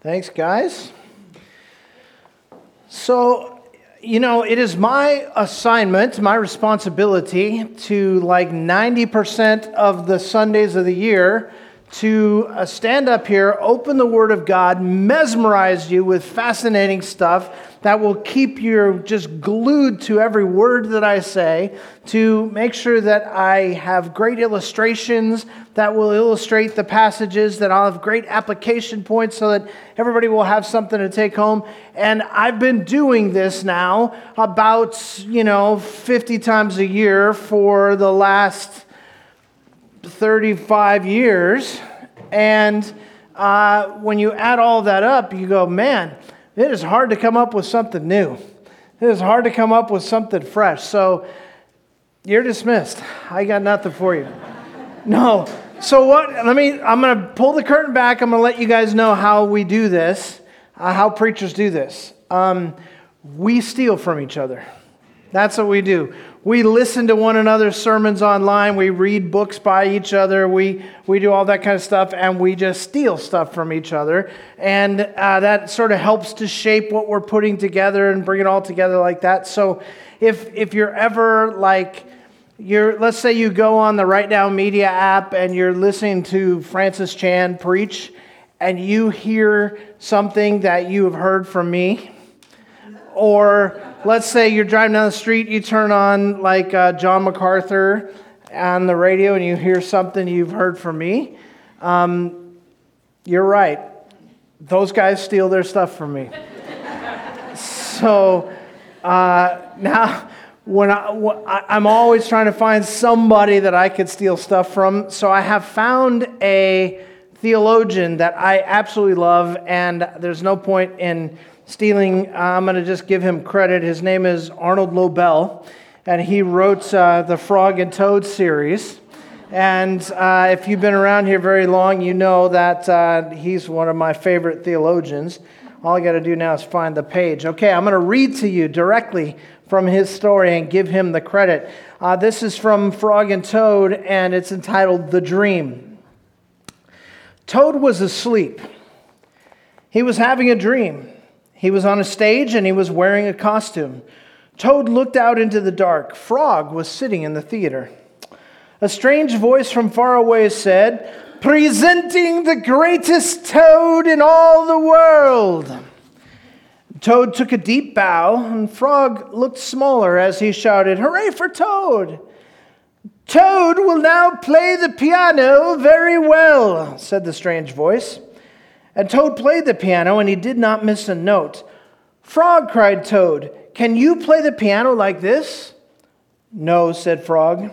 Thanks, guys. So, you know, it is my assignment, my responsibility to like 90% of the Sundays of the year to uh, stand up here, open the Word of God, mesmerize you with fascinating stuff that will keep you just glued to every word that I say, to make sure that I have great illustrations that will illustrate the passages, that I'll have great application points so that everybody will have something to take home. And I've been doing this now about, you know, 50 times a year for the last 35 years. And uh, when you add all that up, you go, man, it is hard to come up with something new. It is hard to come up with something fresh. So you're dismissed. I got nothing for you. No. So what? Let me. I'm going to pull the curtain back. I'm going to let you guys know how we do this, uh, how preachers do this. Um, we steal from each other. That's what we do. We listen to one another's sermons online. We read books by each other. We, we do all that kind of stuff, and we just steal stuff from each other. And uh, that sort of helps to shape what we're putting together and bring it all together like that. So if, if you're ever like, you're, let's say you go on the Right Now Media app and you're listening to Francis Chan preach, and you hear something that you have heard from me, or let's say you're driving down the street, you turn on like uh, John MacArthur on the radio and you hear something you've heard from me. Um, you're right. Those guys steal their stuff from me. so uh, now, when I, I'm always trying to find somebody that I could steal stuff from. So I have found a theologian that I absolutely love, and there's no point in stealing. I'm going to just give him credit. His name is Arnold Lobel, and he wrote uh, the Frog and Toad series. And uh, if you've been around here very long, you know that uh, he's one of my favorite theologians. All I got to do now is find the page. Okay, I'm going to read to you directly from his story and give him the credit. Uh, this is from Frog and Toad, and it's entitled The Dream. Toad was asleep. He was having a dream. He was on a stage and he was wearing a costume. Toad looked out into the dark. Frog was sitting in the theater. A strange voice from far away said, Presenting the greatest toad in all the world. Toad took a deep bow, and Frog looked smaller as he shouted, Hooray for Toad! Toad will now play the piano very well, said the strange voice. And Toad played the piano, and he did not miss a note. Frog, cried Toad, can you play the piano like this? No, said Frog.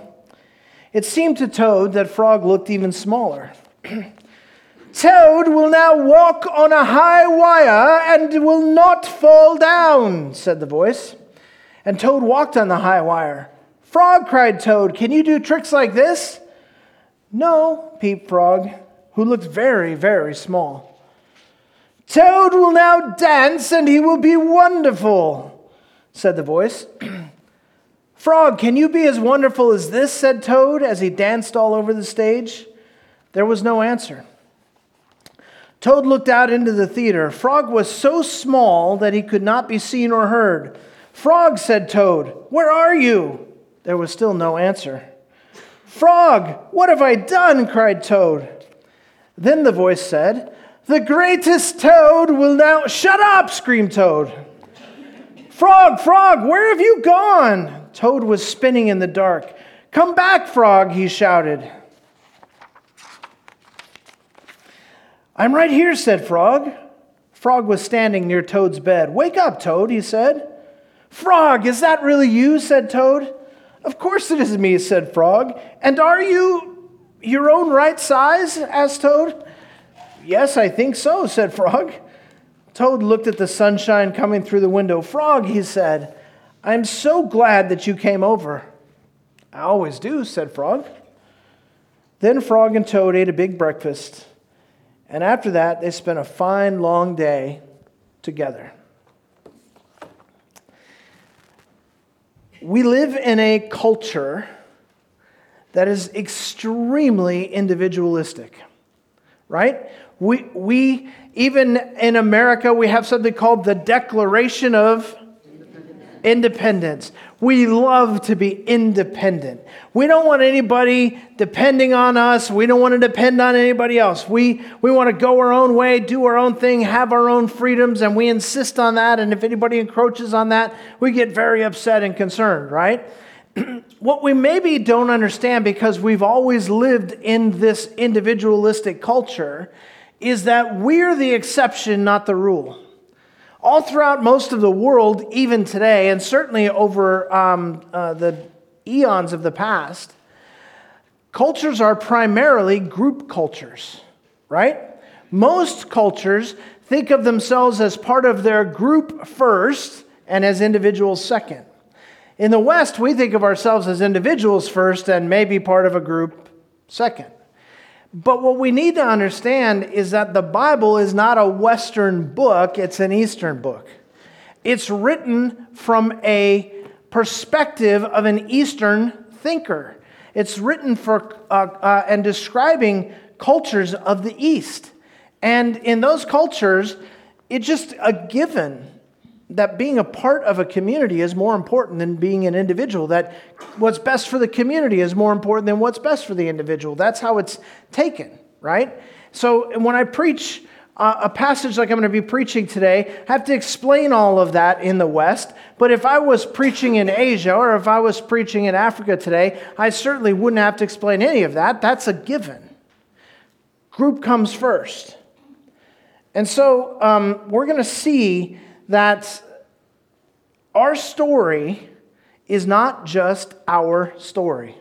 It seemed to Toad that Frog looked even smaller. Toad will now walk on a high wire and will not fall down, said the voice. And Toad walked on the high wire. Frog, cried Toad, can you do tricks like this? No, peeped Frog, who looked very, very small. Toad will now dance and he will be wonderful, said the voice. Frog, can you be as wonderful as this? said Toad as he danced all over the stage. There was no answer. Toad looked out into the theater. Frog was so small that he could not be seen or heard. Frog, said Toad, where are you? There was still no answer. Frog, what have I done? cried Toad. Then the voice said, the greatest toad will now. Shut up! screamed Toad. Frog, Frog, where have you gone? Toad was spinning in the dark. Come back, Frog, he shouted. I'm right here, said Frog. Frog was standing near Toad's bed. Wake up, Toad, he said. Frog, is that really you? said Toad. Of course it is me, said Frog. And are you your own right size? asked Toad. Yes, I think so, said Frog. Toad looked at the sunshine coming through the window. Frog, he said, I'm so glad that you came over. I always do, said Frog. Then Frog and Toad ate a big breakfast, and after that, they spent a fine long day together. We live in a culture that is extremely individualistic right? We, we, even in America, we have something called the Declaration of Independence. We love to be independent. We don't want anybody depending on us. We don't want to depend on anybody else. We, we want to go our own way, do our own thing, have our own freedoms, and we insist on that. And if anybody encroaches on that, we get very upset and concerned, right? what we maybe don't understand because we've always lived in this individualistic culture is that we're the exception, not the rule all throughout most of the world, even today, and certainly over um, uh, the eons of the past, cultures are primarily group cultures, right? Most cultures think of themselves as part of their group first and as individuals second. In the West, we think of ourselves as individuals first and maybe part of a group second. But what we need to understand is that the Bible is not a Western book, it's an Eastern book. It's written from a perspective of an Eastern thinker. It's written for uh, uh, and describing cultures of the East. And in those cultures, it's just a given that being a part of a community is more important than being an individual, that what's best for the community is more important than what's best for the individual. That's how it's taken, right? So when I preach a passage like I'm going to be preaching today, I have to explain all of that in the West. But if I was preaching in Asia or if I was preaching in Africa today, I certainly wouldn't have to explain any of that. That's a given. Group comes first. And so um, we're going to see that our story is not just our story.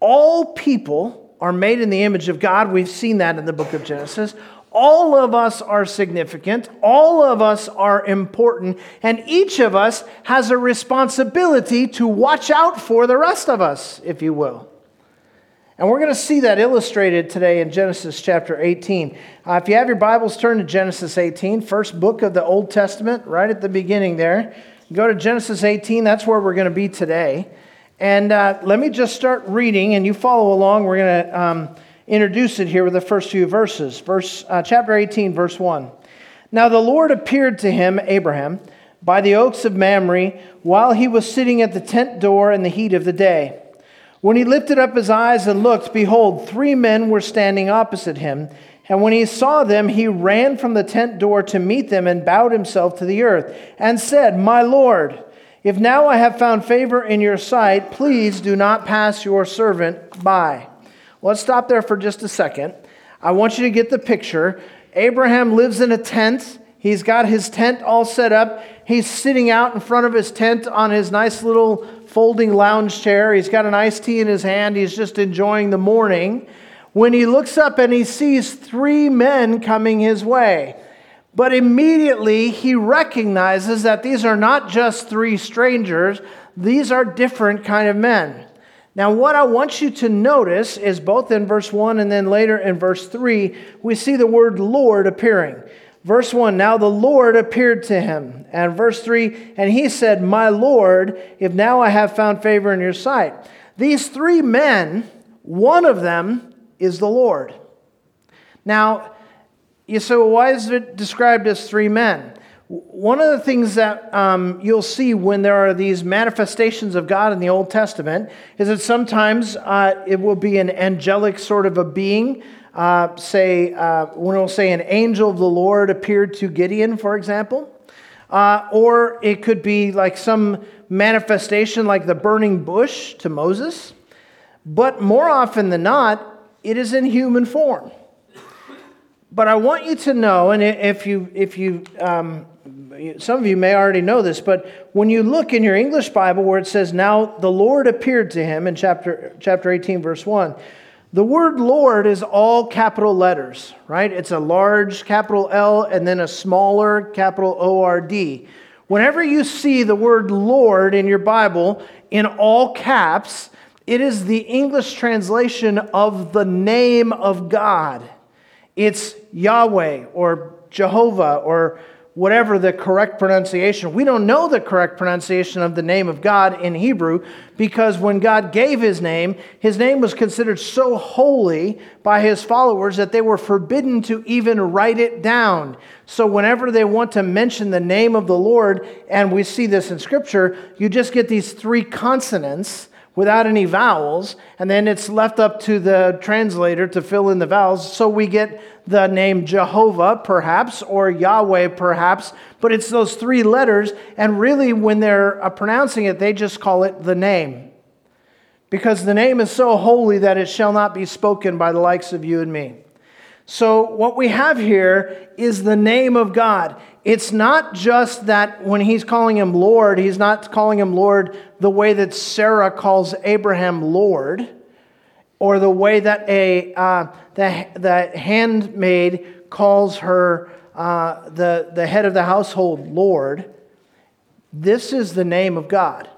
All people are made in the image of God. We've seen that in the book of Genesis. All of us are significant. All of us are important. And each of us has a responsibility to watch out for the rest of us, if you will. And we're going to see that illustrated today in Genesis chapter 18. Uh, if you have your Bibles, turn to Genesis 18, first book of the Old Testament, right at the beginning there. Go to Genesis 18, that's where we're going to be today. And uh, let me just start reading, and you follow along. We're going to um, introduce it here with the first few verses. Verse, uh, chapter 18, verse 1. Now the Lord appeared to him, Abraham, by the oaks of Mamre, while he was sitting at the tent door in the heat of the day. When he lifted up his eyes and looked, behold, three men were standing opposite him. And when he saw them, he ran from the tent door to meet them and bowed himself to the earth and said, My Lord, if now I have found favor in your sight, please do not pass your servant by. Let's stop there for just a second. I want you to get the picture. Abraham lives in a tent. He's got his tent all set up. He's sitting out in front of his tent on his nice little folding lounge chair. He's got an iced tea in his hand. He's just enjoying the morning. When he looks up and he sees three men coming his way. But immediately he recognizes that these are not just three strangers, these are different kind of men. Now, what I want you to notice is both in verse 1 and then later in verse 3, we see the word Lord appearing. Verse 1 Now the Lord appeared to him. And verse 3 And he said, My Lord, if now I have found favor in your sight. These three men, one of them is the Lord. Now, you say, well, why is it described as three men? One of the things that um, you'll see when there are these manifestations of God in the Old Testament is that sometimes uh, it will be an angelic sort of a being uh, say, uh, when it'll say an angel of the Lord appeared to Gideon, for example. Uh, or it could be like some manifestation like the burning bush to Moses. But more often than not, it is in human form. But I want you to know, and if you, if you, um, some of you may already know this, but when you look in your English Bible where it says, Now the Lord appeared to him in chapter, chapter 18, verse 1, the word Lord is all capital letters, right? It's a large capital L and then a smaller capital O R D. Whenever you see the word Lord in your Bible in all caps, it is the English translation of the name of God. It's Yahweh or Jehovah or whatever the correct pronunciation. We don't know the correct pronunciation of the name of God in Hebrew because when God gave his name, his name was considered so holy by his followers that they were forbidden to even write it down. So whenever they want to mention the name of the Lord, and we see this in scripture, you just get these three consonants without any vowels, and then it's left up to the translator to fill in the vowels. So we get the name Jehovah, perhaps, or Yahweh, perhaps, but it's those three letters, and really, when they're uh, pronouncing it, they just call it the name. Because the name is so holy that it shall not be spoken by the likes of you and me. So, what we have here is the name of God. It's not just that when he's calling him Lord, he's not calling him Lord the way that Sarah calls Abraham Lord, or the way that a, uh, the, the handmaid calls her, uh, the, the head of the household, Lord. This is the name of God.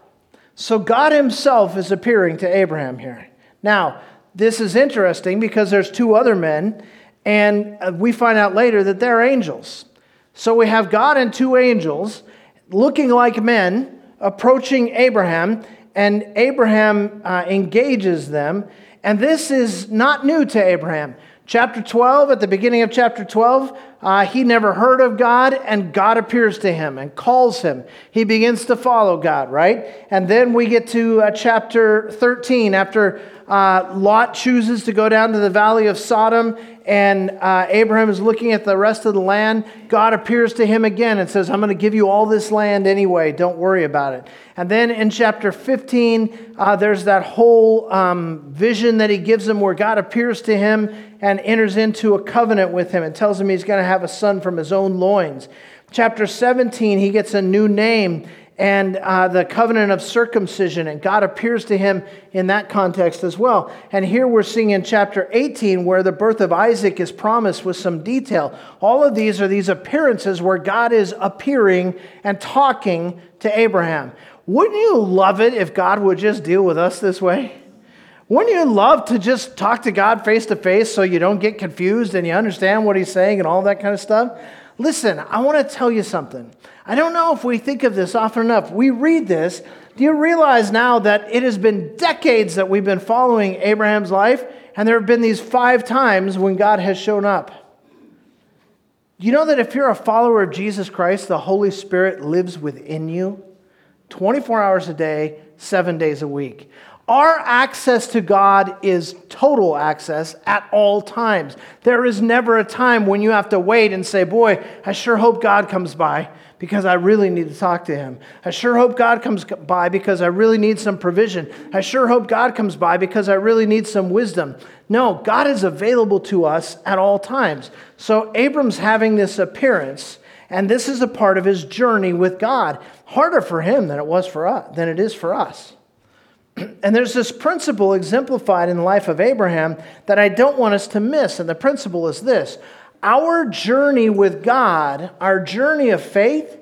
So, God himself is appearing to Abraham here. Now, this is interesting because there's two other men and uh, we find out later that they're angels. So we have God and two angels looking like men approaching Abraham, and Abraham uh, engages them. And this is not new to Abraham. Chapter 12, at the beginning of chapter 12, uh, he never heard of God, and God appears to him and calls him. He begins to follow God, right? And then we get to uh, chapter 13, after uh, Lot chooses to go down to the valley of Sodom, and uh, Abraham is looking at the rest of the land. God appears to him again and says, I'm going to give you all this land anyway. Don't worry about it. And then in chapter 15, uh, there's that whole um, vision that he gives him where God appears to him and enters into a covenant with him and tells him he's going to have a son from his own loins. Chapter 17, he gets a new name and uh, the covenant of circumcision, and God appears to him in that context as well. And here we're seeing in chapter 18 where the birth of Isaac is promised with some detail. All of these are these appearances where God is appearing and talking to Abraham. Wouldn't you love it if God would just deal with us this way? Wouldn't you love to just talk to God face to face so you don't get confused and you understand what He's saying and all that kind of stuff? Listen, I want to tell you something. I don't know if we think of this often enough. We read this. Do you realize now that it has been decades that we've been following Abraham's life, and there have been these five times when God has shown up? You know that if you're a follower of Jesus Christ, the Holy Spirit lives within you 24 hours a day, seven days a week. Our access to God is total access at all times. There is never a time when you have to wait and say, Boy, I sure hope God comes by because I really need to talk to him. I sure hope God comes by because I really need some provision. I sure hope God comes by because I really need some wisdom. No, God is available to us at all times. So Abram's having this appearance, and this is a part of his journey with God. Harder for him than it was for us, than it is for us. And there's this principle exemplified in the life of Abraham that I don't want us to miss. And the principle is this our journey with God, our journey of faith,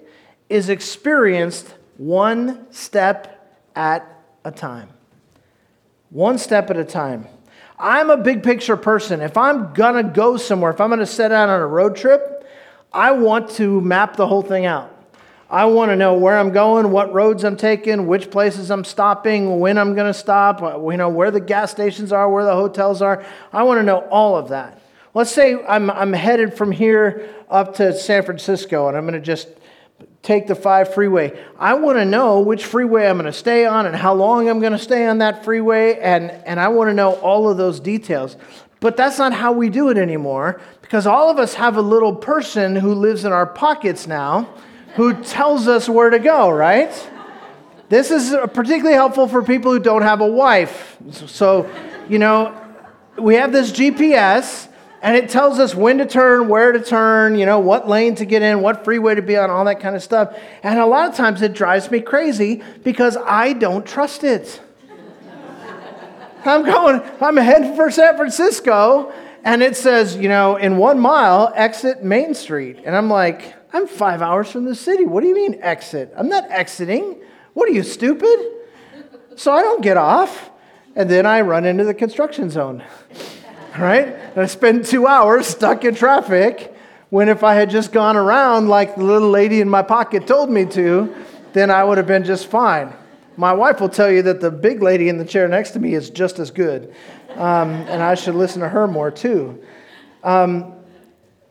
is experienced one step at a time. One step at a time. I'm a big picture person. If I'm gonna go somewhere, if I'm gonna set out on a road trip, I want to map the whole thing out. I want to know where I'm going, what roads I'm taking, which places I'm stopping, when I'm going to stop, uh, you know, where the gas stations are, where the hotels are. I want to know all of that. Let's say I'm, I'm headed from here up to San Francisco and I'm going to just take the 5 freeway. I want to know which freeway I'm going to stay on and how long I'm going to stay on that freeway, and, and I want to know all of those details. But that's not how we do it anymore because all of us have a little person who lives in our pockets now who tells us where to go, right? This is particularly helpful for people who don't have a wife. So, you know, we have this GPS and it tells us when to turn, where to turn, you know, what lane to get in, what freeway to be on, all that kind of stuff. And a lot of times it drives me crazy because I don't trust it. I'm going, I'm heading for San Francisco, and it says, you know, in one mile, exit Main Street. And I'm like, I'm five hours from the city. What do you mean exit? I'm not exiting. What are you, stupid? So I don't get off. And then I run into the construction zone right? And I spend two hours stuck in traffic when if I had just gone around like the little lady in my pocket told me to, then I would have been just fine. My wife will tell you that the big lady in the chair next to me is just as good, um, and I should listen to her more too. Um,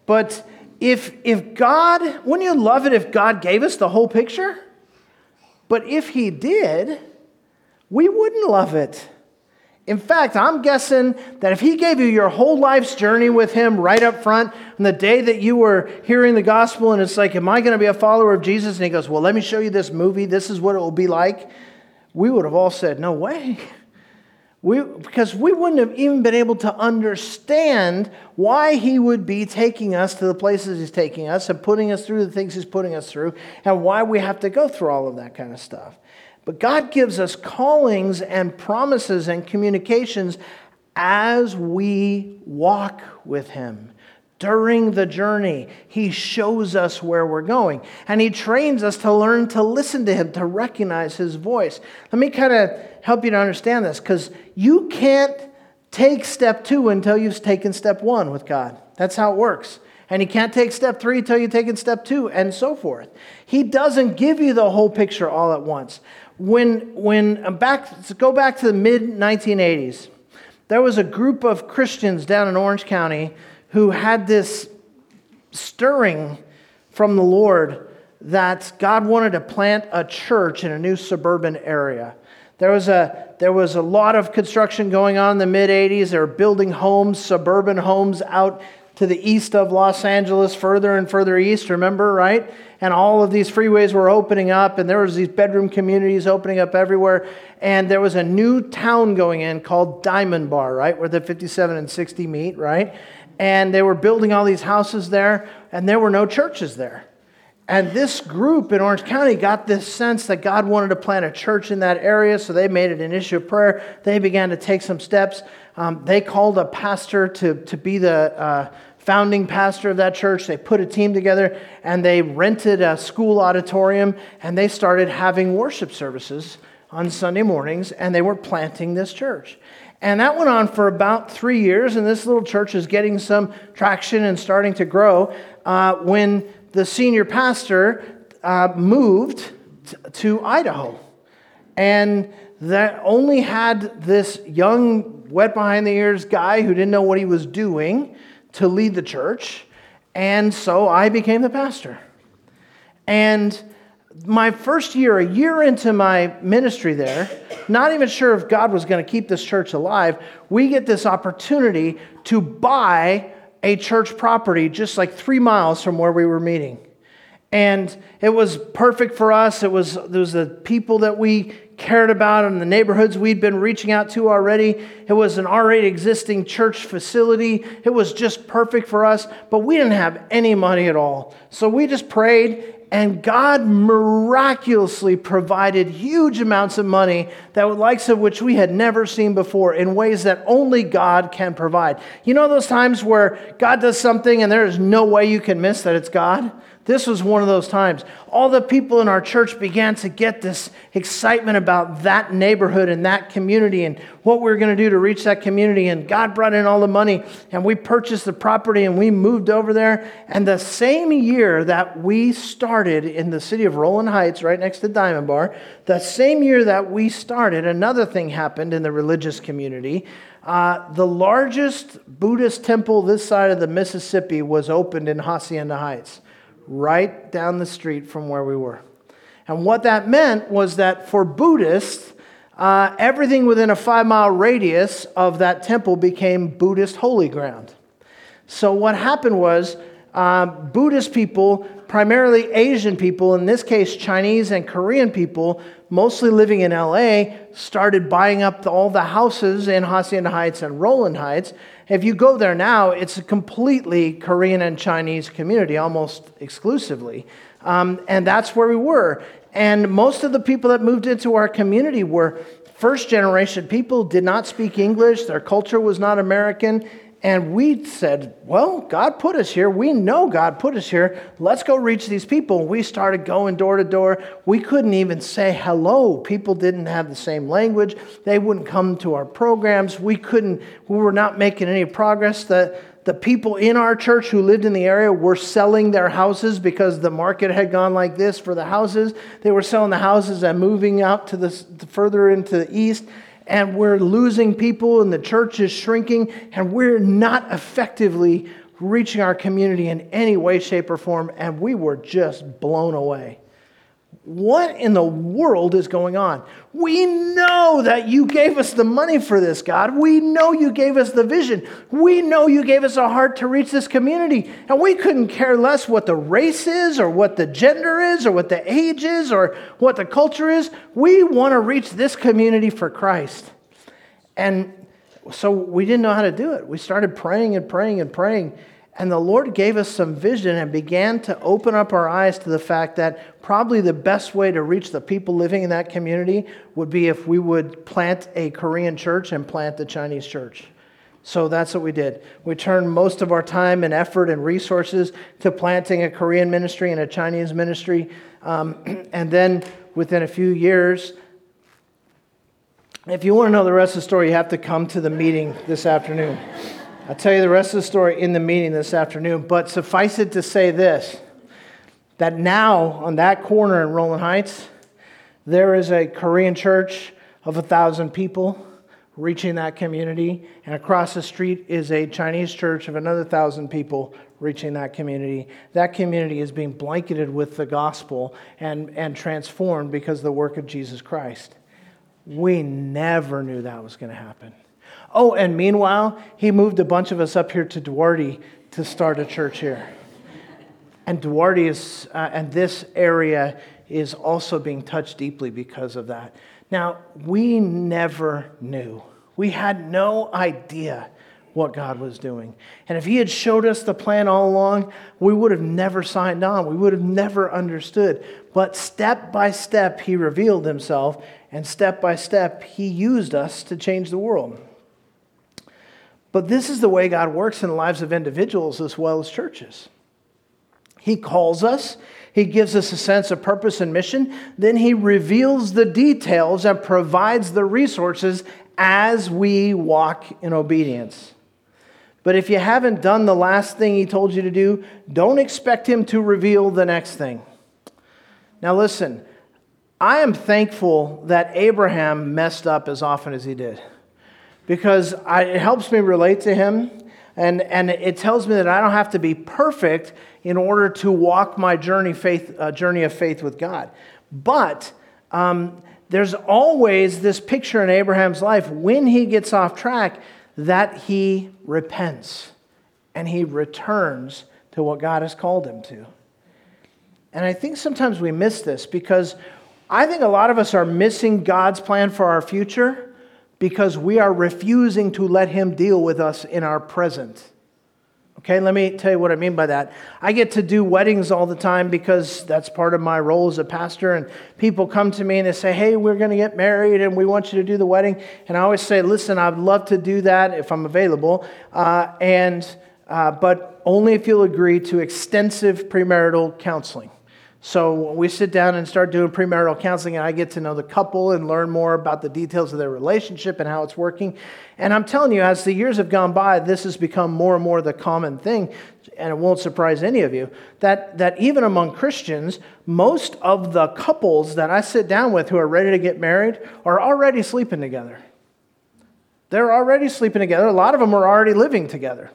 but if, if God, wouldn't you love it if God gave us the whole picture? But if He did, we wouldn't love it. In fact, I'm guessing that if he gave you your whole life's journey with him right up front, on the day that you were hearing the gospel, and it's like, Am I going to be a follower of Jesus? And he goes, Well, let me show you this movie. This is what it will be like. We would have all said, No way. We, because we wouldn't have even been able to understand why he would be taking us to the places he's taking us and putting us through the things he's putting us through, and why we have to go through all of that kind of stuff. But God gives us callings and promises and communications as we walk with Him. During the journey, He shows us where we're going. And He trains us to learn to listen to Him, to recognize His voice. Let me kind of help you to understand this because you can't take step two until you've taken step one with God. That's how it works. And you can't take step three until you've taken step two, and so forth. He doesn't give you the whole picture all at once when, when uh, back, go back to the mid 1980s, there was a group of Christians down in Orange County who had this stirring from the Lord that God wanted to plant a church in a new suburban area. There was a, there was a lot of construction going on in the mid 80s. They were building homes, suburban homes out to the east of Los Angeles, further and further east, remember, right? and all of these freeways were opening up and there was these bedroom communities opening up everywhere and there was a new town going in called diamond bar right where the 57 and 60 meet right and they were building all these houses there and there were no churches there and this group in Orange County got this sense that God wanted to plant a church in that area, so they made it an issue of prayer. They began to take some steps. Um, they called a pastor to, to be the uh, founding pastor of that church. They put a team together and they rented a school auditorium and they started having worship services on Sunday mornings and they were planting this church. And that went on for about three years, and this little church is getting some traction and starting to grow uh, when the senior pastor uh, moved t- to Idaho. And that only had this young, wet behind the ears guy who didn't know what he was doing to lead the church, and so I became the pastor. And my first year, a year into my ministry there, not even sure if God was going to keep this church alive, we get this opportunity to buy a church property just like three miles from where we were meeting. And it was perfect for us. It was, it was the people that we cared about and the neighborhoods we'd been reaching out to already. It was an already existing church facility. It was just perfect for us, but we didn't have any money at all. So we just prayed, and God miraculously provided huge amounts of money that likes of which we had never seen before in ways that only God can provide. You know those times where God does something and there is no way you can miss that it's God? This was one of those times. All the people in our church began to get this excitement about that neighborhood and that community and what we were going to do to reach that community. And God brought in all the money, and we purchased the property and we moved over there. And the same year that we started in the city of Rowland Heights, right next to Diamond Bar, the same year that we started, another thing happened in the religious community. Uh, the largest Buddhist temple this side of the Mississippi was opened in Hacienda Heights right down the street from where we were. And what that meant was that for Buddhists, uh, everything within a five mile radius of that temple became Buddhist holy ground. So, what happened was uh, Buddhist people, primarily Asian people, in this case Chinese and Korean people, mostly living in LA, started buying up the, all the houses in Hacienda Heights and Rowland Heights if you go there now, it's a completely Korean and Chinese community, almost exclusively. Um, and that's where we were. And most of the people that moved into our community were first generation people, did not speak English, their culture was not American. And we said, Well, God put us here. We know God put us here. Let's go reach these people. We started going door to door. We couldn't even say hello. People didn't have the same language. They wouldn't come to our programs. We couldn't, we were not making any progress. The, the people in our church who lived in the area were selling their houses because the market had gone like this for the houses. They were selling the houses and moving out to the further into the east and we're losing people, and the church is shrinking, and we're not effectively reaching our community in any way, shape, or form, and we were just blown away. What in the world is going on? We know that you gave us the money for this, God. We know you gave us the vision. We know you gave us a heart to reach this community. And we couldn't care less what the race is, or what the gender is, or what the age is, or what the culture is. We want to reach this community for Christ. And so we didn't know how to do it. We started praying and praying and praying. And the Lord gave us some vision and began to open up our eyes to the fact that probably the best way to reach the people living in that community would be if we would plant a Korean church and plant the Chinese church. So that's what we did. We turned most of our time and effort and resources to planting a Korean ministry and a Chinese ministry. Um, and then within a few years, if you want to know the rest of the story, you have to come to the meeting this afternoon. I'll tell you the rest of the story in the meeting this afternoon, but suffice it to say this that now on that corner in Rowland Heights, there is a Korean church of a thousand people reaching that community, and across the street is a Chinese church of another thousand people reaching that community. That community is being blanketed with the gospel and, and transformed because of the work of Jesus Christ. We never knew that was going to happen. Oh, and meanwhile, he moved a bunch of us up here to Duarte to start a church here. And Duarte is, uh, and this area is also being touched deeply because of that. Now, we never knew. We had no idea what God was doing. And if He had showed us the plan all along, we would have never signed on. We would have never understood. But step by step, He revealed Himself, and step by step, He used us to change the world. But this is the way God works in the lives of individuals as well as churches. He calls us, He gives us a sense of purpose and mission, then He reveals the details and provides the resources as we walk in obedience. But if you haven't done the last thing He told you to do, don't expect Him to reveal the next thing. Now, listen, I am thankful that Abraham messed up as often as he did because I, it helps me relate to him. And, and it tells me that I don't have to be perfect in order to walk my journey, faith, uh, journey of faith with God. But um, there's always this picture in Abraham's life when he gets off track that he repents and he returns to what God has called him to. And I think sometimes we miss this because I think a lot of us are missing God's plan for our future because we are refusing to let Him deal with us in our present. Okay, let me tell you what I mean by that. I get to do weddings all the time because that's part of my role as a pastor. And people come to me and they say, Hey, we're going to get married and we want you to do the wedding. And I always say, Listen, I'd love to do that if I'm available. Uh, and, uh, but only if you'll agree to extensive premarital counseling. So we sit down and start doing premarital counseling, and I get to know the couple and learn more about the details of their relationship and how it's working. And I'm telling you, as the years have gone by, this has become more and more the common thing, and it won't surprise any of you, that, that even among Christians, most of the couples that I sit down with who are ready to get married are already sleeping together. They're already sleeping together. A lot of them are already living together.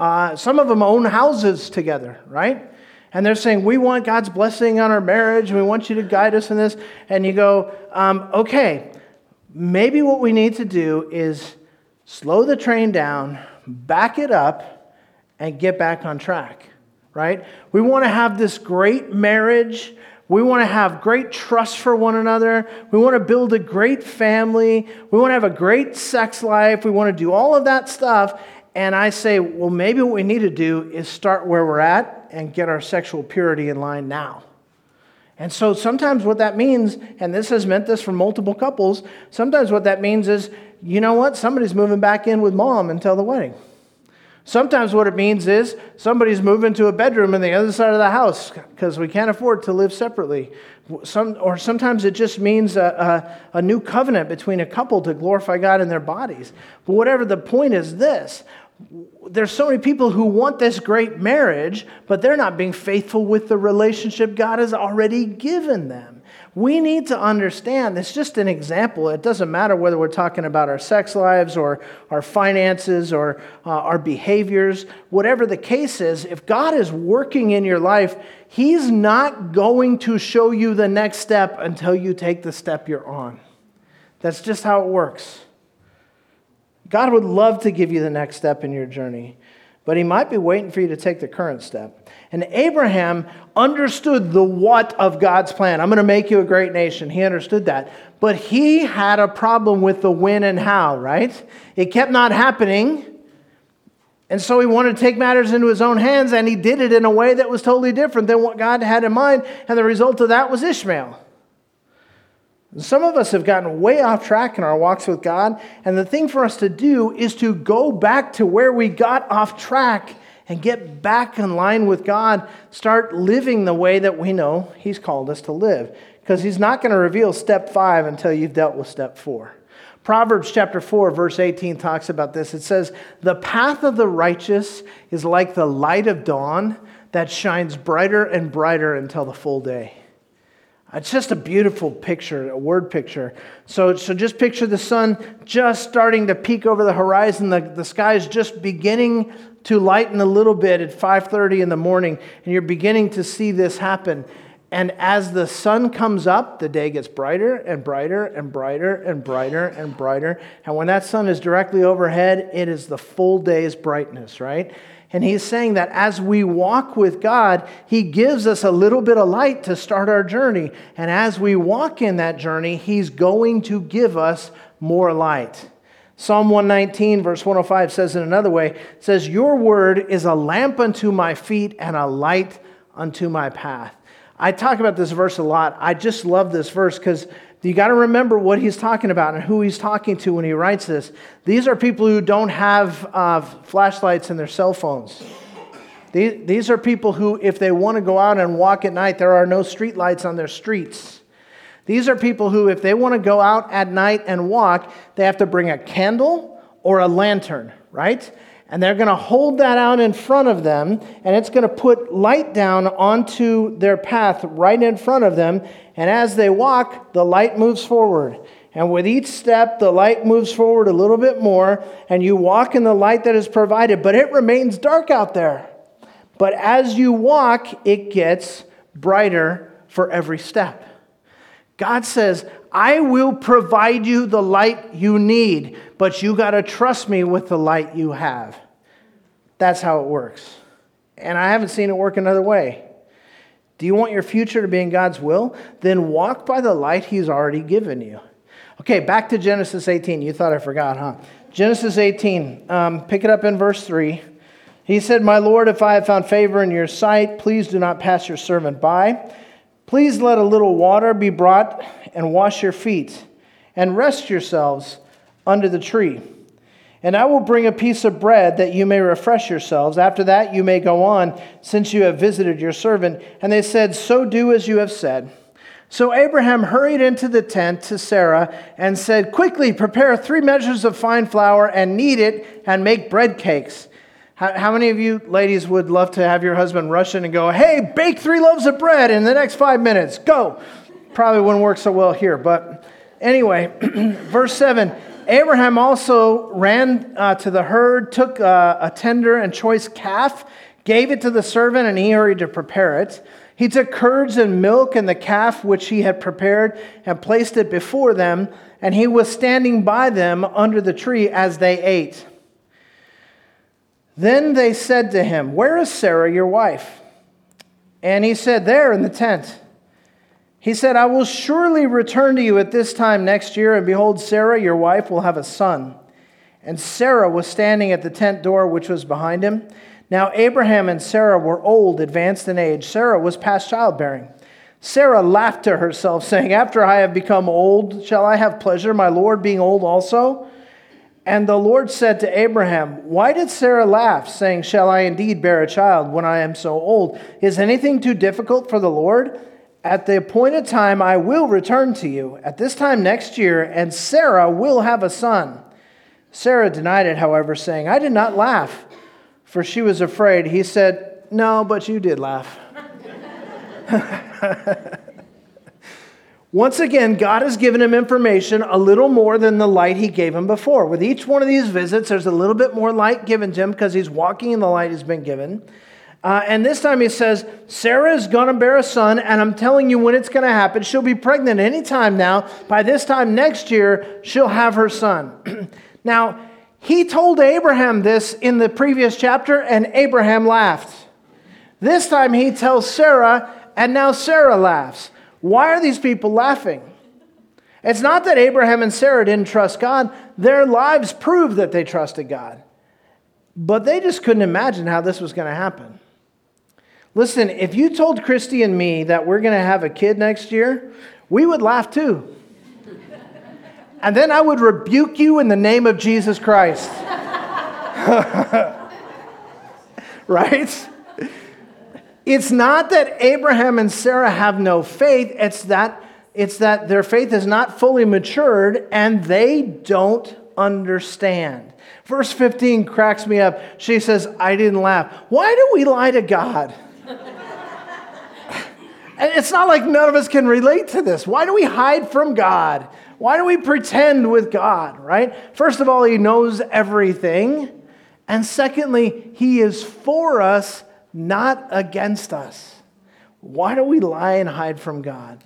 Uh, some of them own houses together, right? And they're saying, We want God's blessing on our marriage. We want you to guide us in this. And you go, um, Okay, maybe what we need to do is slow the train down, back it up, and get back on track, right? We want to have this great marriage. We want to have great trust for one another. We want to build a great family. We want to have a great sex life. We want to do all of that stuff. And I say, well, maybe what we need to do is start where we're at and get our sexual purity in line now. And so sometimes what that means, and this has meant this for multiple couples, sometimes what that means is, you know what, somebody's moving back in with mom until the wedding. Sometimes what it means is somebody's moving to a bedroom in the other side of the house because we can't afford to live separately. Some, or sometimes it just means a, a, a, new covenant between a couple to glorify God in their bodies. But whatever the point is this there's so many people who want this great marriage, but they're not being faithful with the relationship God has already given them. We need to understand it's just an example. It doesn't matter whether we're talking about our sex lives or our finances or uh, our behaviors, whatever the case is, if God is working in your life, He's not going to show you the next step until you take the step you're on. That's just how it works. God would love to give you the next step in your journey, but He might be waiting for you to take the current step. And Abraham understood the what of God's plan. I'm going to make you a great nation. He understood that. But he had a problem with the when and how, right? It kept not happening. And so he wanted to take matters into his own hands, and he did it in a way that was totally different than what God had in mind. And the result of that was Ishmael. Some of us have gotten way off track in our walks with God, and the thing for us to do is to go back to where we got off track and get back in line with God. Start living the way that we know He's called us to live, because He's not going to reveal step five until you've dealt with step four. Proverbs chapter 4, verse 18 talks about this. It says, The path of the righteous is like the light of dawn that shines brighter and brighter until the full day. It's just a beautiful picture, a word picture. So, so just picture the sun just starting to peek over the horizon. The, the sky is just beginning to lighten a little bit at 5:30 in the morning, and you're beginning to see this happen. And as the sun comes up, the day gets brighter and brighter and brighter and brighter and brighter. And when that sun is directly overhead, it is the full day's brightness, right? And he's saying that as we walk with God, he gives us a little bit of light to start our journey. And as we walk in that journey, he's going to give us more light. Psalm 119, verse 105 says in another way, says, Your word is a lamp unto my feet and a light unto my path. I talk about this verse a lot. I just love this verse because you got to remember what he's talking about and who he's talking to when he writes this. These are people who don't have uh, flashlights in their cell phones. These, these are people who, if they want to go out and walk at night, there are no street lights on their streets. These are people who, if they want to go out at night and walk, they have to bring a candle or a lantern, right? And they're going to hold that out in front of them, and it's going to put light down onto their path right in front of them. And as they walk, the light moves forward. And with each step, the light moves forward a little bit more, and you walk in the light that is provided, but it remains dark out there. But as you walk, it gets brighter for every step. God says, I will provide you the light you need, but you got to trust me with the light you have. That's how it works. And I haven't seen it work another way. Do you want your future to be in God's will? Then walk by the light He's already given you. Okay, back to Genesis 18. You thought I forgot, huh? Genesis 18, um, pick it up in verse 3. He said, My Lord, if I have found favor in your sight, please do not pass your servant by. Please let a little water be brought and wash your feet, and rest yourselves under the tree. And I will bring a piece of bread that you may refresh yourselves. After that, you may go on, since you have visited your servant. And they said, So do as you have said. So Abraham hurried into the tent to Sarah and said, Quickly, prepare three measures of fine flour and knead it and make bread cakes. How, how, many of you ladies would love to have your husband rush in and go, hey, bake three loaves of bread in the next five minutes? Go. Probably wouldn't work so well here. But anyway, verse 7 Abraham also ran uh, to the herd, took uh, a tender and choice calf, gave it to the servant, and he hurried to prepare it. He took curds and milk and the calf which he had prepared and placed it before them, and he was standing by them under the tree as they ate. Then they said to him, Where is Sarah, your wife? And he said, There in the tent. He said, I will surely return to you at this time next year, and behold, Sarah, your wife, will have a son. And Sarah was standing at the tent door which was behind him. Now Abraham and Sarah were old, advanced in age. Sarah was past childbearing. Sarah laughed to herself, saying, After I have become old, shall I have pleasure, my Lord being old also? And the Lord said to Abraham, Why did Sarah laugh, saying, Shall I indeed bear a child when I am so old? Is anything too difficult for the Lord? At the appointed time, I will return to you, at this time next year, and Sarah will have a son. Sarah denied it, however, saying, I did not laugh, for she was afraid. He said, No, but you did laugh. Once again, God has given him information a little more than the light he gave him before. With each one of these visits, there's a little bit more light given to him because he's walking in the light he's been given. Uh, and this time he says, Sarah is going to bear a son, and I'm telling you when it's going to happen. She'll be pregnant anytime now. By this time next year, she'll have her son. now, he told Abraham this in the previous chapter, and Abraham laughed. This time he tells Sarah, and now Sarah laughs. Why are these people laughing? It's not that Abraham and Sarah didn't trust God, their lives proved that they trusted God. But they just couldn't imagine how this was going to happen. Listen, if you told Christy and me that we're going to have a kid next year, we would laugh too. and then I would rebuke you in the name of Jesus Christ. right? It's not that Abraham and Sarah have no faith, it's that, it's that their faith is not fully matured and they don't understand. Verse 15 cracks me up. She says, I didn't laugh. Why do we lie to God? It's not like none of us can relate to this. Why do we hide from God? Why do we pretend with God, right? First of all, He knows everything. And secondly, He is for us not against us. Why do we lie and hide from God?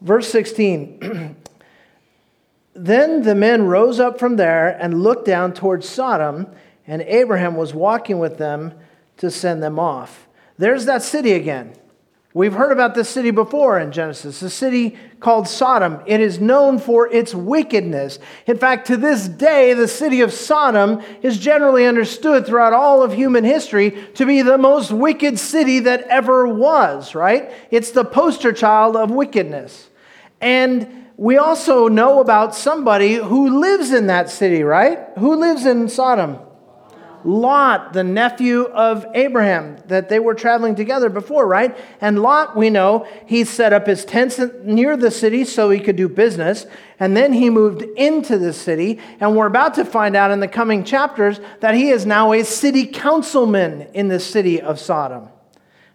Verse 16 Then the men rose up from there and looked down towards Sodom, and Abraham was walking with them to send them off. There's that city again. We've heard about this city before in Genesis, the city called Sodom. It is known for its wickedness. In fact, to this day, the city of Sodom is generally understood throughout all of human history to be the most wicked city that ever was, right? It's the poster child of wickedness. And we also know about somebody who lives in that city, right? Who lives in Sodom? Lot, the nephew of Abraham, that they were traveling together before, right? And Lot, we know, he set up his tents near the city so he could do business. And then he moved into the city. And we're about to find out in the coming chapters that he is now a city councilman in the city of Sodom.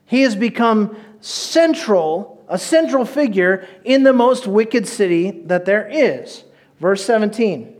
He has become central, a central figure in the most wicked city that there is. Verse 17.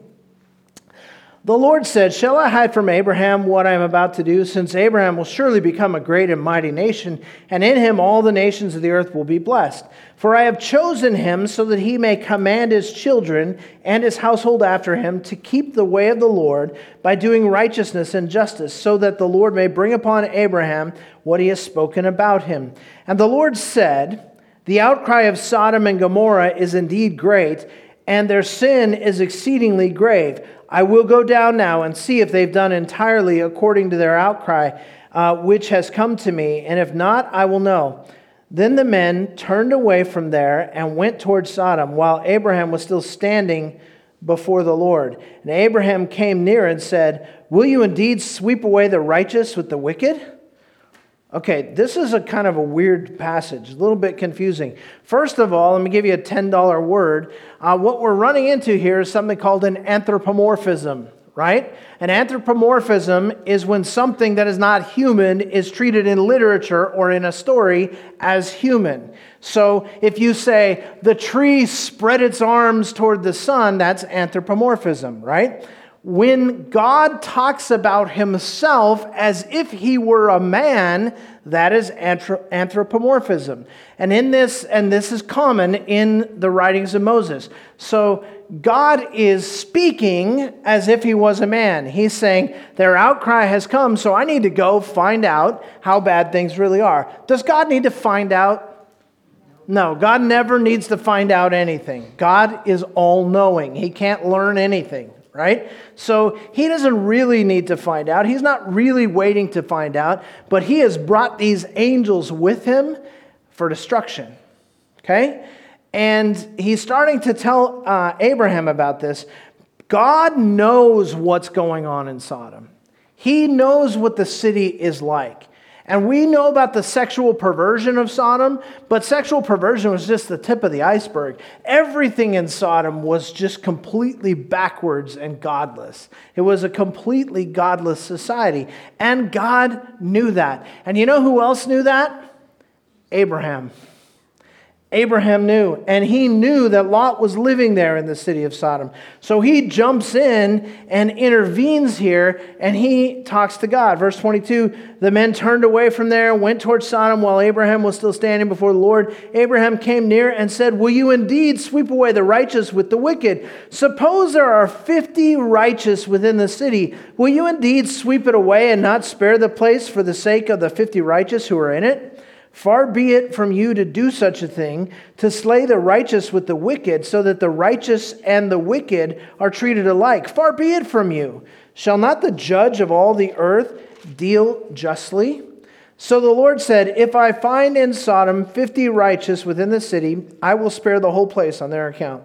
The Lord said, Shall I hide from Abraham what I am about to do? Since Abraham will surely become a great and mighty nation, and in him all the nations of the earth will be blessed. For I have chosen him so that he may command his children and his household after him to keep the way of the Lord by doing righteousness and justice, so that the Lord may bring upon Abraham what he has spoken about him. And the Lord said, The outcry of Sodom and Gomorrah is indeed great, and their sin is exceedingly grave. I will go down now and see if they've done entirely according to their outcry, uh, which has come to me, and if not, I will know. Then the men turned away from there and went toward Sodom, while Abraham was still standing before the Lord. And Abraham came near and said, Will you indeed sweep away the righteous with the wicked? Okay, this is a kind of a weird passage, a little bit confusing. First of all, let me give you a $10 word. Uh, what we're running into here is something called an anthropomorphism, right? An anthropomorphism is when something that is not human is treated in literature or in a story as human. So if you say, the tree spread its arms toward the sun, that's anthropomorphism, right? When God talks about himself as if he were a man, that is anthropomorphism. And in this, and this is common in the writings of Moses. So God is speaking as if he was a man. He's saying, Their outcry has come, so I need to go find out how bad things really are. Does God need to find out? No, God never needs to find out anything. God is all knowing, He can't learn anything right? So he doesn't really need to find out. He's not really waiting to find out, but he has brought these angels with him for destruction. Okay? And he's starting to tell uh, Abraham about this. God knows what's going on in Sodom, he knows what the city is like. And we know about the sexual perversion of Sodom, but sexual perversion was just the tip of the iceberg. Everything in Sodom was just completely backwards and godless. It was a completely godless society. And God knew that. And you know who else knew that? Abraham. Abraham knew, and he knew that Lot was living there in the city of Sodom. So he jumps in and intervenes here, and he talks to God. Verse 22 The men turned away from there, went towards Sodom while Abraham was still standing before the Lord. Abraham came near and said, Will you indeed sweep away the righteous with the wicked? Suppose there are 50 righteous within the city. Will you indeed sweep it away and not spare the place for the sake of the 50 righteous who are in it? Far be it from you to do such a thing, to slay the righteous with the wicked, so that the righteous and the wicked are treated alike. Far be it from you. Shall not the judge of all the earth deal justly? So the Lord said, If I find in Sodom fifty righteous within the city, I will spare the whole place on their account.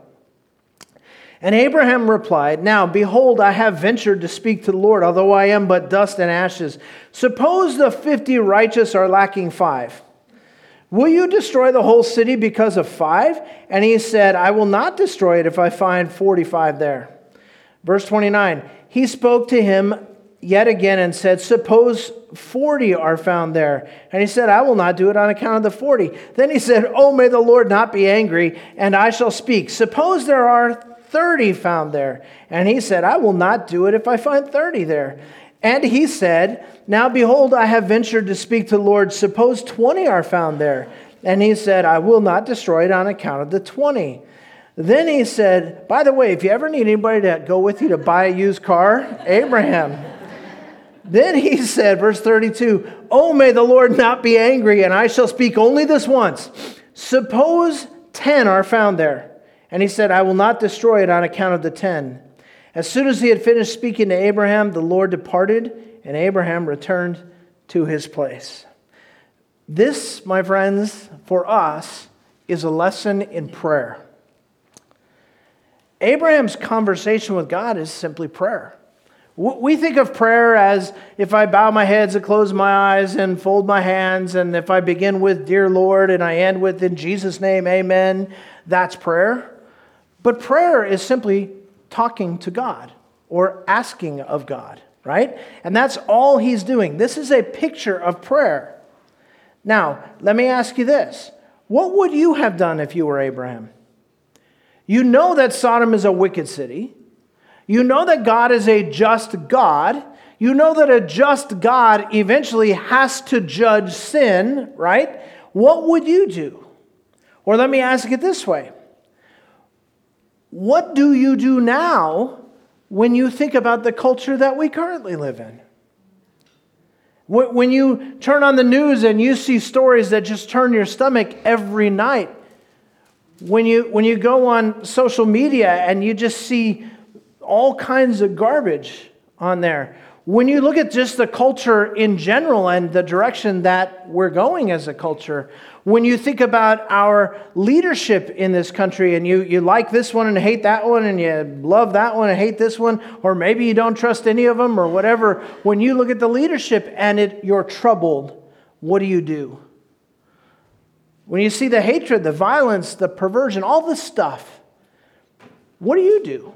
And Abraham replied, Now, behold, I have ventured to speak to the Lord, although I am but dust and ashes. Suppose the fifty righteous are lacking five. Will you destroy the whole city because of five? And he said, I will not destroy it if I find 45 there. Verse 29 He spoke to him yet again and said, Suppose 40 are found there. And he said, I will not do it on account of the 40. Then he said, Oh, may the Lord not be angry, and I shall speak. Suppose there are 30 found there. And he said, I will not do it if I find 30 there. And he said, Now behold, I have ventured to speak to the Lord. Suppose 20 are found there. And he said, I will not destroy it on account of the 20. Then he said, By the way, if you ever need anybody to go with you to buy a used car, Abraham. then he said, verse 32, Oh, may the Lord not be angry, and I shall speak only this once. Suppose 10 are found there. And he said, I will not destroy it on account of the 10. As soon as he had finished speaking to Abraham, the Lord departed, and Abraham returned to his place. This, my friends, for us, is a lesson in prayer. Abraham's conversation with God is simply prayer. We think of prayer as if I bow my heads and close my eyes and fold my hands, and if I begin with, Dear Lord, and I end with, In Jesus' name, Amen, that's prayer. But prayer is simply talking to God or asking of God, right? And that's all he's doing. This is a picture of prayer. Now, let me ask you this What would you have done if you were Abraham? You know that Sodom is a wicked city. You know that God is a just God. You know that a just God eventually has to judge sin, right? What would you do? Or let me ask it this way what do you do now when you think about the culture that we currently live in? When you turn on the news and you see stories that just turn your stomach every night, when you, when you go on social media and you just see all kinds of garbage on there, when you look at just the culture in general and the direction that we're going as a culture, when you think about our leadership in this country and you, you like this one and hate that one and you love that one and hate this one, or maybe you don't trust any of them or whatever, when you look at the leadership and it, you're troubled, what do you do? When you see the hatred, the violence, the perversion, all this stuff, what do you do?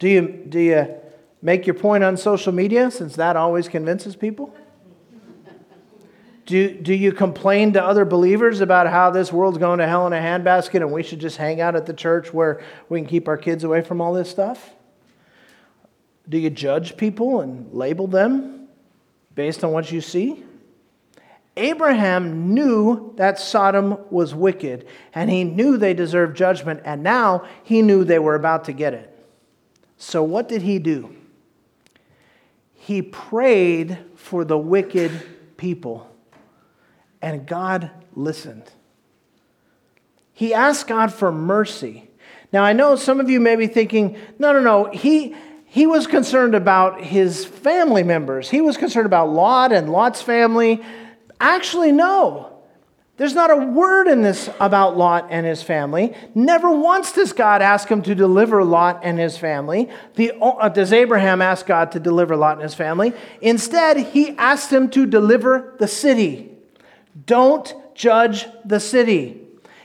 Do you, do you make your point on social media since that always convinces people? Do, do you complain to other believers about how this world's going to hell in a handbasket and we should just hang out at the church where we can keep our kids away from all this stuff? Do you judge people and label them based on what you see? Abraham knew that Sodom was wicked and he knew they deserved judgment, and now he knew they were about to get it. So, what did he do? He prayed for the wicked people and God listened. He asked God for mercy. Now, I know some of you may be thinking, no, no, no, he, he was concerned about his family members. He was concerned about Lot and Lot's family. Actually, no. There's not a word in this about Lot and his family. Never once does God ask him to deliver Lot and his family. The, uh, does Abraham ask God to deliver Lot and his family? Instead, he asked him to deliver the city. Don't judge the city.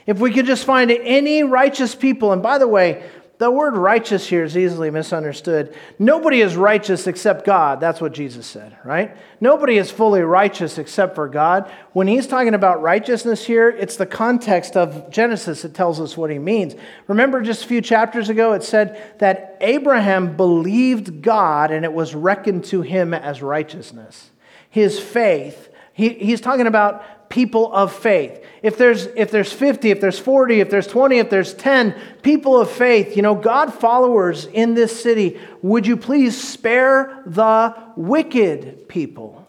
If we could just find any righteous people, and by the way, the word righteous here is easily misunderstood. Nobody is righteous except God. That's what Jesus said, right? Nobody is fully righteous except for God. When he's talking about righteousness here, it's the context of Genesis that tells us what he means. Remember just a few chapters ago, it said that Abraham believed God and it was reckoned to him as righteousness. His faith, he, he's talking about people of faith. If there's if there's 50 if there's 40 if there's 20 if there's 10 people of faith you know god followers in this city would you please spare the wicked people?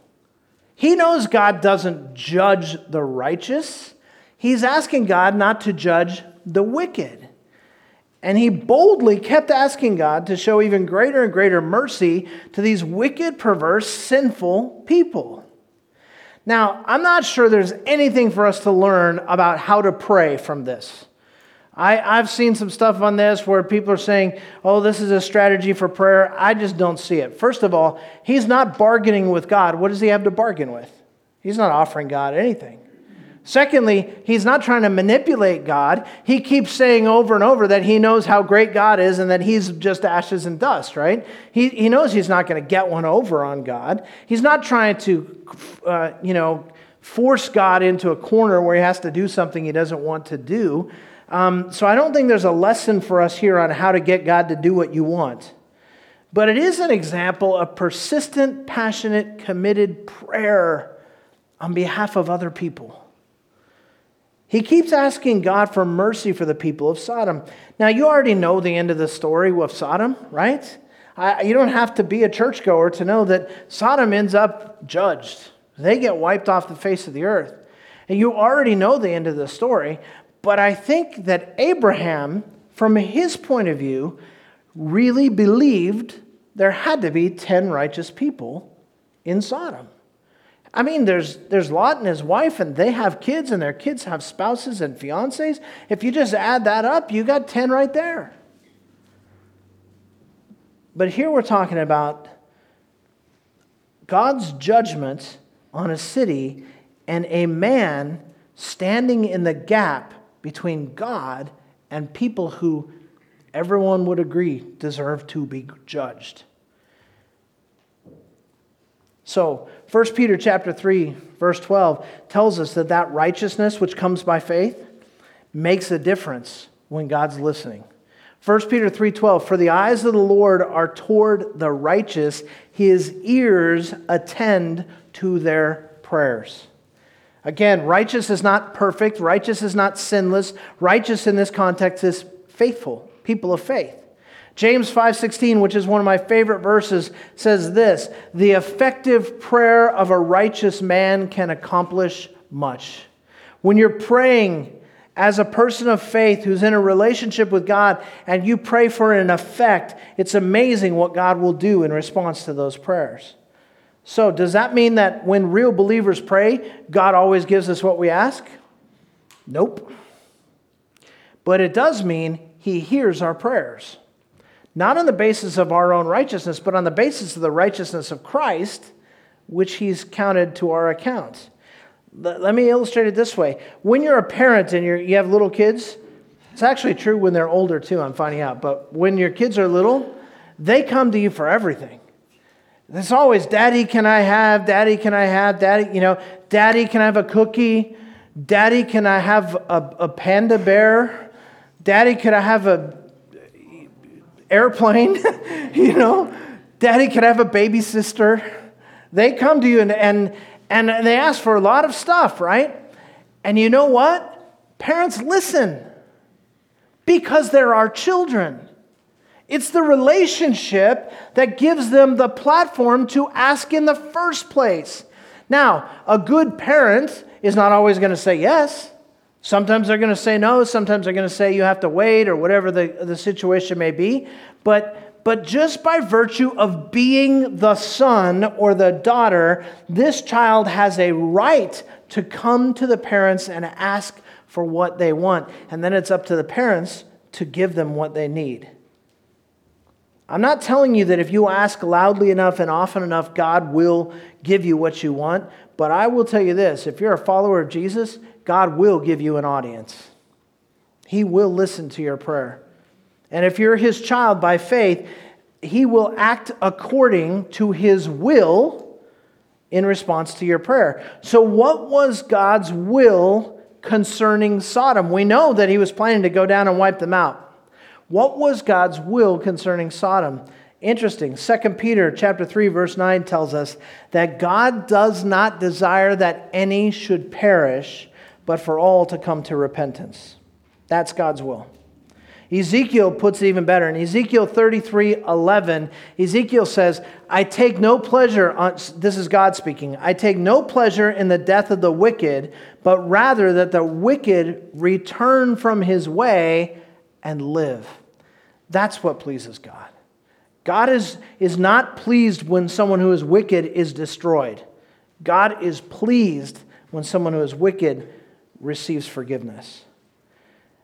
He knows god doesn't judge the righteous. He's asking god not to judge the wicked. And he boldly kept asking God to show even greater and greater mercy to these wicked, perverse, sinful people. Now, I'm not sure there's anything for us to learn about how to pray from this. I, have seen some stuff on this where people are saying, oh, this is a strategy for prayer. I just don't see it. First of all, he's not bargaining with God. What does he have to bargain with? He's not offering God anything. Secondly, he's not trying to manipulate God. He keeps saying over and over that he knows how great God is and that he's just ashes and dust, right? He, he knows he's not going to get one over on God. He's not trying to, uh, you know, force God into a corner where he has to do something he doesn't want to do. Um, so I don't think there's a lesson for us here on how to get God to do what you want. But it is an example of persistent, passionate, committed prayer on behalf of other people. He keeps asking God for mercy for the people of Sodom. Now, you already know the end of the story with Sodom, right? I, you don't have to be a churchgoer to know that Sodom ends up judged. They get wiped off the face of the earth. And you already know the end of the story, but I think that Abraham, from his point of view, really believed there had to be 10 righteous people in Sodom. I mean, there's, there's Lot and his wife, and they have kids, and their kids have spouses and fiancés. If you just add that up, you got 10 right there. But here we're talking about God's judgment on a city and a man standing in the gap between God and people who everyone would agree deserve to be judged. So, 1 Peter chapter 3 verse 12 tells us that that righteousness which comes by faith makes a difference when God's listening. 1 Peter 3:12 For the eyes of the Lord are toward the righteous his ears attend to their prayers. Again, righteous is not perfect, righteous is not sinless. Righteous in this context is faithful, people of faith. James 5:16, which is one of my favorite verses, says this, "The effective prayer of a righteous man can accomplish much." When you're praying as a person of faith who's in a relationship with God and you pray for an effect, it's amazing what God will do in response to those prayers. So, does that mean that when real believers pray, God always gives us what we ask? Nope. But it does mean he hears our prayers not on the basis of our own righteousness, but on the basis of the righteousness of Christ, which he's counted to our account. Let me illustrate it this way. When you're a parent and you have little kids, it's actually true when they're older too, I'm finding out. But when your kids are little, they come to you for everything. It's always, Daddy, can I have? Daddy, can I have? Daddy, you know, Daddy, can I have a cookie? Daddy, can I have a, a panda bear? Daddy, could I have a airplane, you know, Daddy, could have a baby sister? They come to you and, and, and they ask for a lot of stuff, right? And you know what? Parents listen because they're our children. It's the relationship that gives them the platform to ask in the first place. Now, a good parent is not always going to say yes. Sometimes they're going to say no, sometimes they're going to say you have to wait or whatever the, the situation may be. But but just by virtue of being the son or the daughter, this child has a right to come to the parents and ask for what they want. And then it's up to the parents to give them what they need. I'm not telling you that if you ask loudly enough and often enough, God will give you what you want. But I will tell you this if you're a follower of Jesus, God will give you an audience. He will listen to your prayer. And if you're his child by faith, he will act according to his will in response to your prayer. So, what was God's will concerning Sodom? We know that he was planning to go down and wipe them out. What was God's will concerning Sodom? Interesting. 2 Peter chapter 3 verse 9 tells us that God does not desire that any should perish, but for all to come to repentance. That's God's will. Ezekiel puts it even better. In Ezekiel 33 11, Ezekiel says, I take no pleasure on, this is God speaking, I take no pleasure in the death of the wicked, but rather that the wicked return from his way and live. That's what pleases God. God is, is not pleased when someone who is wicked is destroyed. God is pleased when someone who is wicked receives forgiveness.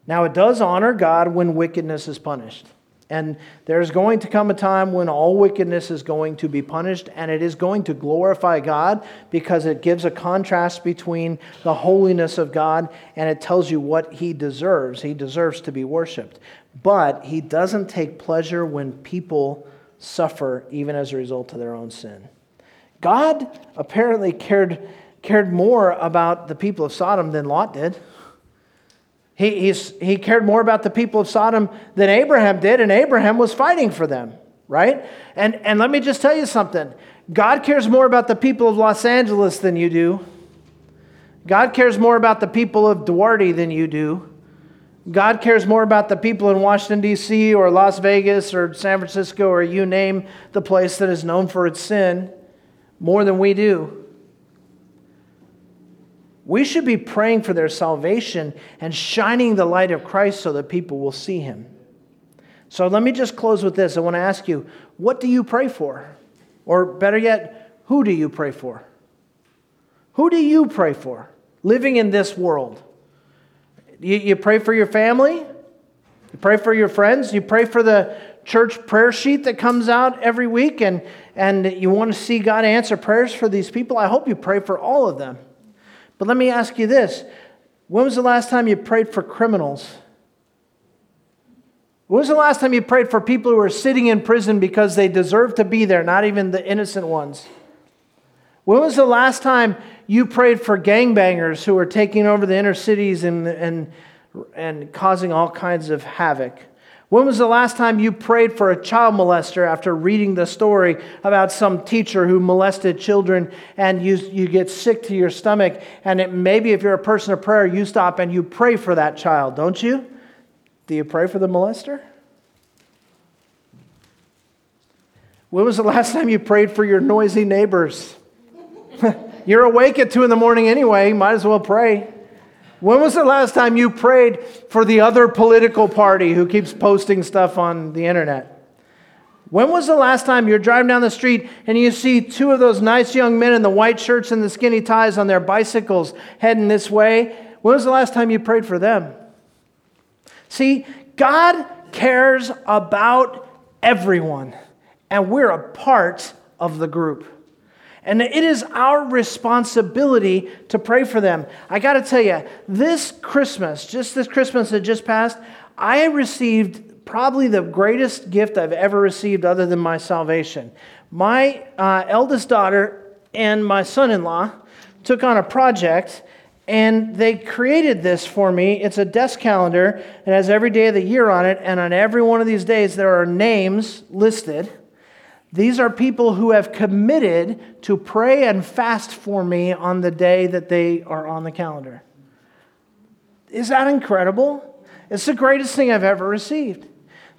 Now, it does honor God when wickedness is punished. And there's going to come a time when all wickedness is going to be punished, and it is going to glorify God because it gives a contrast between the holiness of God and it tells you what He deserves. He deserves to be worshiped. But He doesn't take pleasure when people suffer even as a result of their own sin. God apparently cared, cared more about the people of Sodom than Lot did. He, he cared more about the people of Sodom than Abraham did, and Abraham was fighting for them, right? And, and let me just tell you something God cares more about the people of Los Angeles than you do. God cares more about the people of Duarte than you do. God cares more about the people in Washington, D.C., or Las Vegas, or San Francisco, or you name the place that is known for its sin more than we do. We should be praying for their salvation and shining the light of Christ so that people will see him. So let me just close with this. I want to ask you, what do you pray for? Or better yet, who do you pray for? Who do you pray for living in this world? You, you pray for your family? You pray for your friends? You pray for the church prayer sheet that comes out every week and, and you want to see God answer prayers for these people? I hope you pray for all of them. But let me ask you this when was the last time you prayed for criminals? When was the last time you prayed for people who are sitting in prison because they deserve to be there, not even the innocent ones? When was the last time you prayed for gangbangers who are taking over the inner cities and, and, and causing all kinds of havoc? When was the last time you prayed for a child molester after reading the story about some teacher who molested children and you, you get sick to your stomach? And it, maybe if you're a person of prayer, you stop and you pray for that child, don't you? Do you pray for the molester? When was the last time you prayed for your noisy neighbors? you're awake at 2 in the morning anyway, might as well pray. When was the last time you prayed for the other political party who keeps posting stuff on the internet? When was the last time you're driving down the street and you see two of those nice young men in the white shirts and the skinny ties on their bicycles heading this way? When was the last time you prayed for them? See, God cares about everyone, and we're a part of the group. And it is our responsibility to pray for them. I got to tell you, this Christmas, just this Christmas that just passed, I received probably the greatest gift I've ever received other than my salvation. My uh, eldest daughter and my son in law took on a project and they created this for me. It's a desk calendar. It has every day of the year on it. And on every one of these days, there are names listed. These are people who have committed to pray and fast for me on the day that they are on the calendar. Is that incredible? It's the greatest thing I've ever received.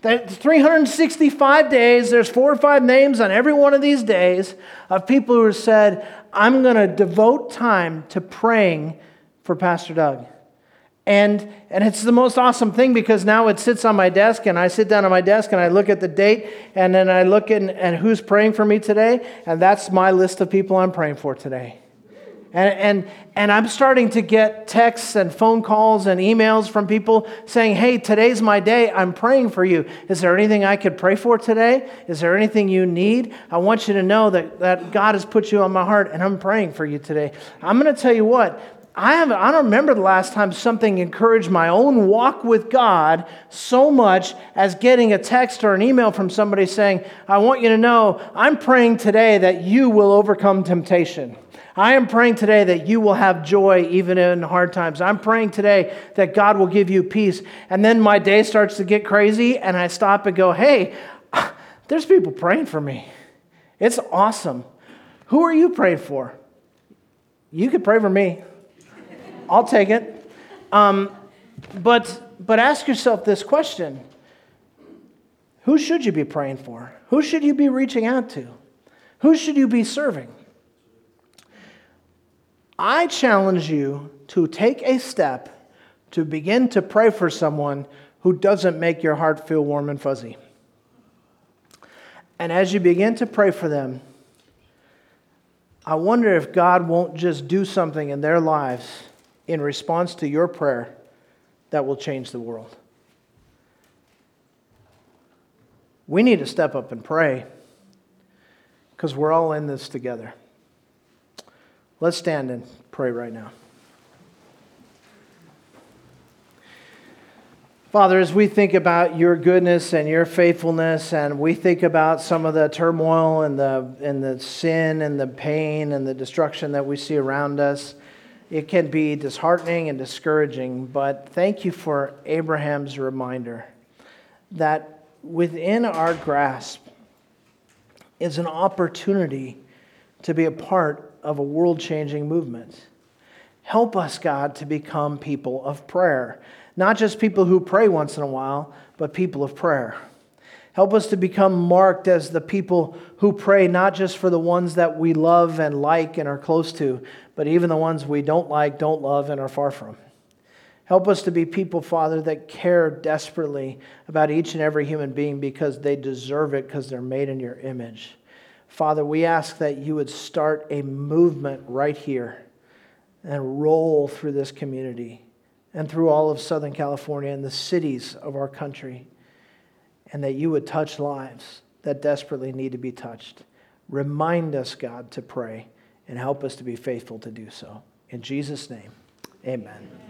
That 365 days, there's four or five names on every one of these days of people who have said, I'm going to devote time to praying for Pastor Doug. And, and it's the most awesome thing because now it sits on my desk, and I sit down on my desk and I look at the date, and then I look at and who's praying for me today, and that's my list of people I'm praying for today. And, and, and I'm starting to get texts and phone calls and emails from people saying, Hey, today's my day. I'm praying for you. Is there anything I could pray for today? Is there anything you need? I want you to know that, that God has put you on my heart and I'm praying for you today. I'm going to tell you what, I, have, I don't remember the last time something encouraged my own walk with God so much as getting a text or an email from somebody saying, I want you to know I'm praying today that you will overcome temptation. I am praying today that you will have joy even in hard times. I'm praying today that God will give you peace. And then my day starts to get crazy, and I stop and go, hey, there's people praying for me. It's awesome. Who are you praying for? You could pray for me. I'll take it. Um, but, but ask yourself this question Who should you be praying for? Who should you be reaching out to? Who should you be serving? I challenge you to take a step to begin to pray for someone who doesn't make your heart feel warm and fuzzy. And as you begin to pray for them, I wonder if God won't just do something in their lives in response to your prayer that will change the world. We need to step up and pray because we're all in this together. Let's stand and pray right now. Father, as we think about your goodness and your faithfulness, and we think about some of the turmoil and the, and the sin and the pain and the destruction that we see around us, it can be disheartening and discouraging. But thank you for Abraham's reminder that within our grasp is an opportunity to be a part of a world changing movement. Help us, God, to become people of prayer. Not just people who pray once in a while, but people of prayer. Help us to become marked as the people who pray not just for the ones that we love and like and are close to, but even the ones we don't like, don't love, and are far from. Help us to be people, Father, that care desperately about each and every human being because they deserve it because they're made in your image. Father, we ask that you would start a movement right here and roll through this community and through all of Southern California and the cities of our country, and that you would touch lives that desperately need to be touched. Remind us, God, to pray and help us to be faithful to do so. In Jesus' name, amen.